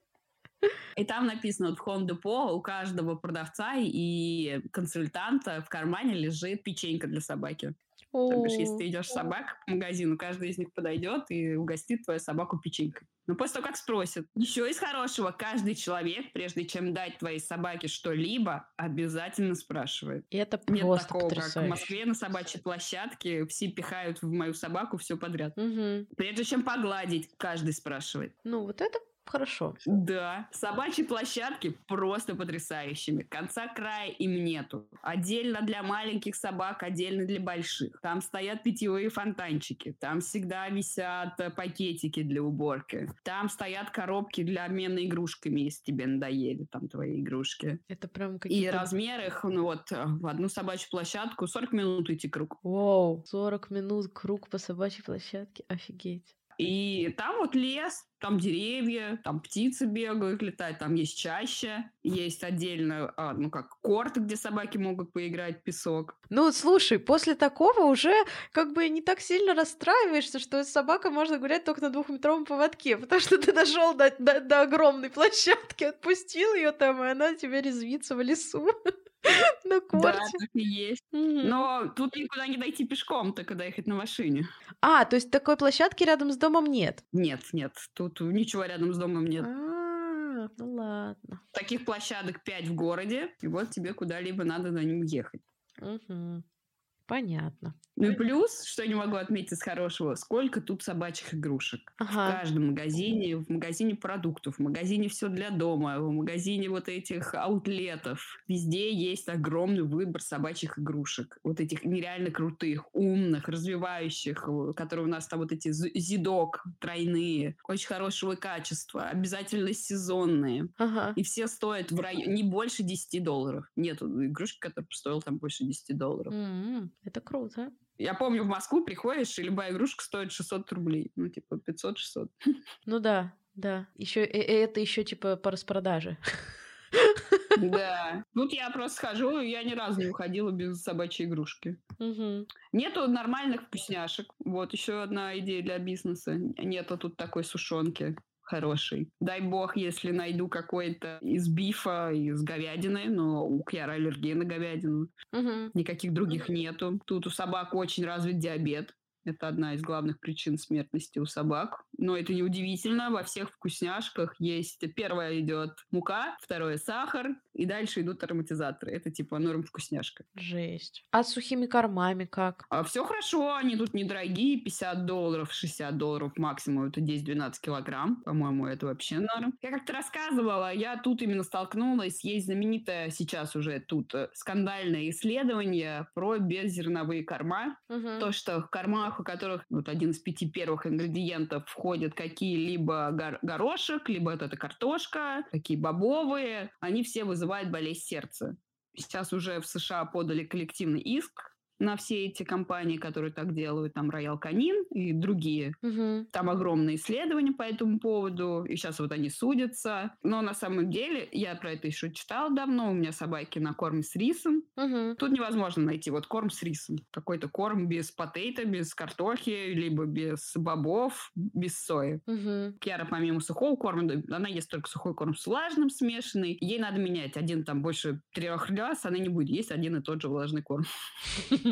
И там написано, вот в Home Depot у каждого продавца и консультанта в кармане лежит печенька для собаки. То бишь, если ты идешь собак по магазину, каждый из них подойдет и угостит твою собаку печенькой. Но после того, как спросят. Еще из хорошего, каждый человек, прежде чем дать твоей собаке что-либо, обязательно спрашивает. И это просто Нет такого, потрясающе. как в Москве на собачьей площадке все пихают в мою собаку все подряд. Угу. Прежде чем погладить, каждый спрашивает. Ну, вот это Хорошо. Да. Собачьи площадки просто потрясающими. Конца края им нету. Отдельно для маленьких собак, отдельно для больших. Там стоят питьевые фонтанчики. Там всегда висят э, пакетики для уборки. Там стоят коробки для обмена игрушками, если тебе надоели там твои игрушки. Это прям какие-то... И размер их, ну вот, э, в одну собачью площадку 40 минут идти круг. Вау, 40 минут круг по собачьей площадке. Офигеть. И там вот лес, там деревья, там птицы бегают, летают, там есть чаще, есть отдельно, а, ну как, корт, где собаки могут поиграть, песок. Ну, слушай, после такого уже как бы не так сильно расстраиваешься, что с собакой можно гулять только на двухметровом поводке, потому что ты дошел до, до, до огромной площадки, отпустил ее там, и она тебе резвится в лесу. На корте. Да, так и есть. Но тут никуда не дойти пешком, только доехать на машине. А, то есть такой площадки рядом с домом нет? Нет, нет. Тут ничего рядом с домом нет. А, ну ладно. Таких площадок пять в городе, и вот тебе куда-либо надо на ним ехать. Угу. Понятно. Ну и плюс, что я не могу отметить из хорошего, сколько тут собачьих игрушек. Ага. В каждом магазине, в магазине продуктов, в магазине все для дома, в магазине вот этих аутлетов. Везде есть огромный выбор собачьих игрушек. Вот этих нереально крутых, умных, развивающих, которые у нас там вот эти зидок тройные, очень хорошего качества, обязательно сезонные. Ага. И все стоят в районе не больше 10 долларов. Нет игрушки, которая стоила там больше 10 долларов. Mm-hmm. Это круто. Я помню, в Москву приходишь, и любая игрушка стоит 600 рублей. Ну, типа, 500-600. Ну да, да. Еще, это еще типа по распродаже. Да. Тут я просто хожу, я ни разу не уходила без собачьей игрушки. Угу. Нету нормальных вкусняшек. Вот еще одна идея для бизнеса. Нету тут такой сушонки хороший. Дай бог, если найду какой-то из бифа, из говядины, но у Кьяра аллергия на говядину. Угу. Никаких других нету. Тут у собак очень развит диабет. Это одна из главных причин смертности у собак. Но это не удивительно. Во всех вкусняшках есть... Первое идет мука, второе сахар, и дальше идут ароматизаторы. Это типа норм вкусняшка. Жесть. А с сухими кормами как? А все хорошо, они тут недорогие. 50 долларов, 60 долларов максимум. Это 10-12 килограмм. По-моему, это вообще норм. Я как-то рассказывала, я тут именно столкнулась. Есть знаменитое сейчас уже тут э, скандальное исследование про беззерновые корма. Угу. То, что в кормах у которых вот один из пяти первых ингредиентов входят какие-либо гор- горошек, либо вот эта картошка, такие бобовые, они все вызывают болезнь сердца. Сейчас уже в США подали коллективный иск на все эти компании, которые так делают, там Роял Канин и другие. Мгм. Там огромные исследования по этому поводу, и сейчас вот они судятся. Но на самом деле, я про это еще читала давно, у меня собаки на корме с рисом. Мгм. Тут невозможно найти вот корм с рисом. Какой-то корм без потейта, без картохи, либо без бобов, без сои. Мгм. Киара помимо сухого корма, она ест только сухой корм с влажным смешанный. Ей надо менять. Один там больше трех раз, она не будет есть один и тот же влажный корм.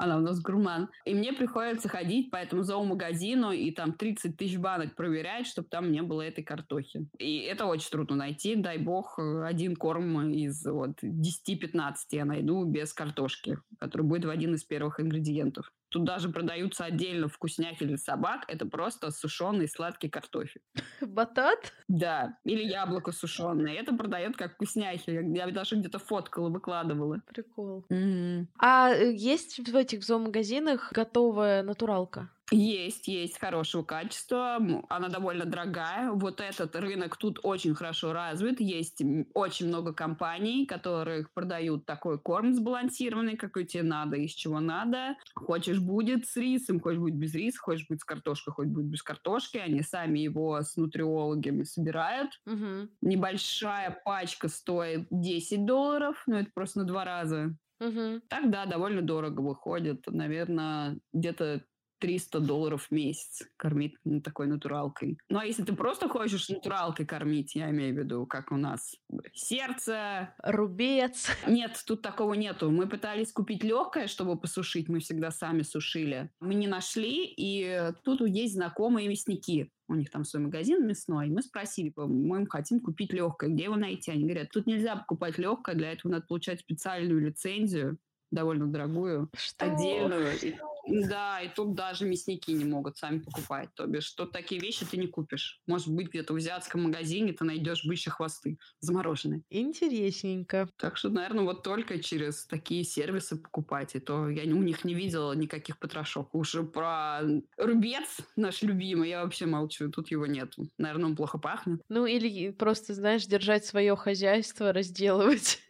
Она у нас гурман. И мне приходится ходить по этому зоомагазину и там 30 тысяч банок проверять, чтобы там не было этой картохи. И это очень трудно найти. Дай бог, э, один корм из вот 10-15 я найду без картошки, который будет в один из первых ингредиентов. Тут даже продаются отдельно вкусняхи для собак. Это просто сушеный сладкий картофель. Батат? Да, или яблоко сушеное. Это продает как вкусняхи. Я даже где-то фоткала, выкладывала. Прикол. М. А э, есть в этих зоомагазинах готовая натуралка? Есть, есть хорошего качества. Она довольно дорогая. Вот этот рынок тут очень хорошо развит. Есть очень много компаний, которых продают такой корм сбалансированный, какой тебе надо, из чего надо. Хочешь будет с рисом, хочешь будет без риса, хочешь будет с картошкой, хочешь будет без картошки. Они сами его с нутриологами собирают. Мгм. Небольшая пачка стоит 10 долларов, но это просто на два раза. Мгм. Так, да, довольно дорого выходит. Наверное, где-то 300 долларов в месяц кормить ну, такой натуралкой. Ну, а если ты просто хочешь натуралкой кормить, я имею в виду, как у нас, сердце... Рубец. Нет, тут такого нету. Мы пытались купить легкое, чтобы посушить. Мы всегда сами сушили. Мы не нашли, и тут есть знакомые мясники. У них там свой магазин мясной. Мы спросили, мы им хотим купить легкое. Где его найти? Они говорят, тут нельзя покупать легкое, для этого надо получать специальную лицензию, довольно дорогую, Что? отдельную. И- да, и тут даже мясники не могут сами покупать. То бишь, тут такие вещи ты не купишь. Может быть, где-то в азиатском магазине ты найдешь бычьи хвосты замороженные. Интересненько. Так что, наверное, вот только через такие сервисы покупать. И то я у них не видела никаких потрошок. Уже про рубец наш любимый я вообще молчу. Тут его нету. Наверное, он плохо пахнет. Ну или просто, знаешь, держать свое хозяйство, разделывать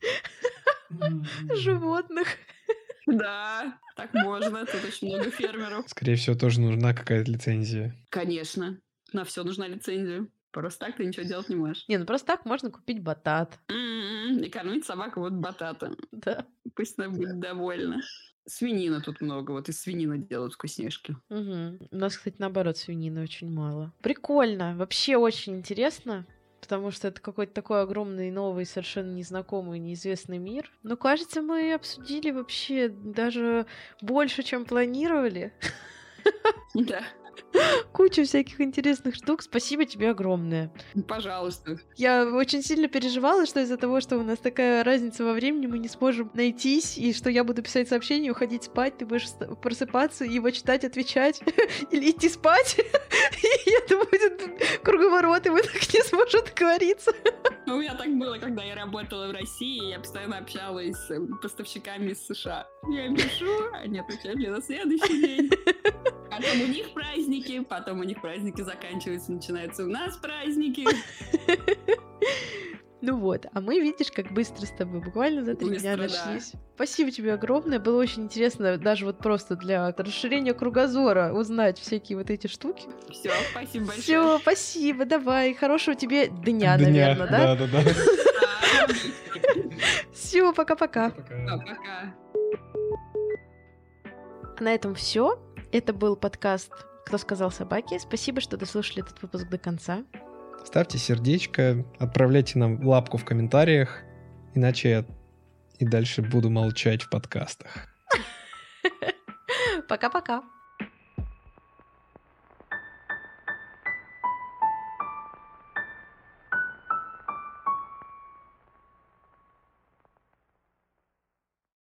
животных. Да, так можно. Тут очень много фермеров. Скорее всего, тоже нужна какая-то лицензия. Конечно. На все нужна лицензия. Просто так ты ничего делать не можешь. Не, ну просто так можно купить батат. И кормить собаку вот бататом. Да. Пусть она будет довольна. Свинина тут много. Вот из свинины делают вкусняшки. Мгм. У нас, кстати, наоборот, свинины очень мало. Прикольно. Вообще очень интересно. Потому что это какой-то такой огромный, новый, совершенно незнакомый, неизвестный мир. Но кажется, мы обсудили вообще даже больше, чем планировали. Да, Кучу всяких интересных штук. Спасибо тебе огромное. пожалуйста. Я очень сильно переживала, что из-за того, что у нас такая разница во времени, мы не сможем найтись, и что я буду писать сообщение, уходить спать, ты будешь просыпаться, его читать, отвечать, или идти спать. И это будет круговорот, и мы так не сможем договориться. Ну, у меня так было, когда я работала в России, я постоянно общалась с э, поставщиками из США. Я им пишу, они отвечают мне на следующий день. Потом у них праздники, потом у них праздники заканчиваются, начинаются у нас праздники. Ну вот, а мы, видишь, как быстро с тобой, буквально за три дня Быстро, да. нашлись. Спасибо тебе огромное, было очень интересно, даже вот просто для расширения кругозора узнать всякие вот эти штуки. Все, спасибо большое. Все, спасибо, давай, хорошего тебе дня, наверное, да? Да, да, Да, Все, пока-пока. да, Пока. На этом все. Это был подкаст «Кто сказал собаке». Спасибо, что дослушали этот выпуск до конца. Ставьте сердечко, отправляйте нам лапку в комментариях, иначе я и дальше буду молчать в подкастах. Пока-пока.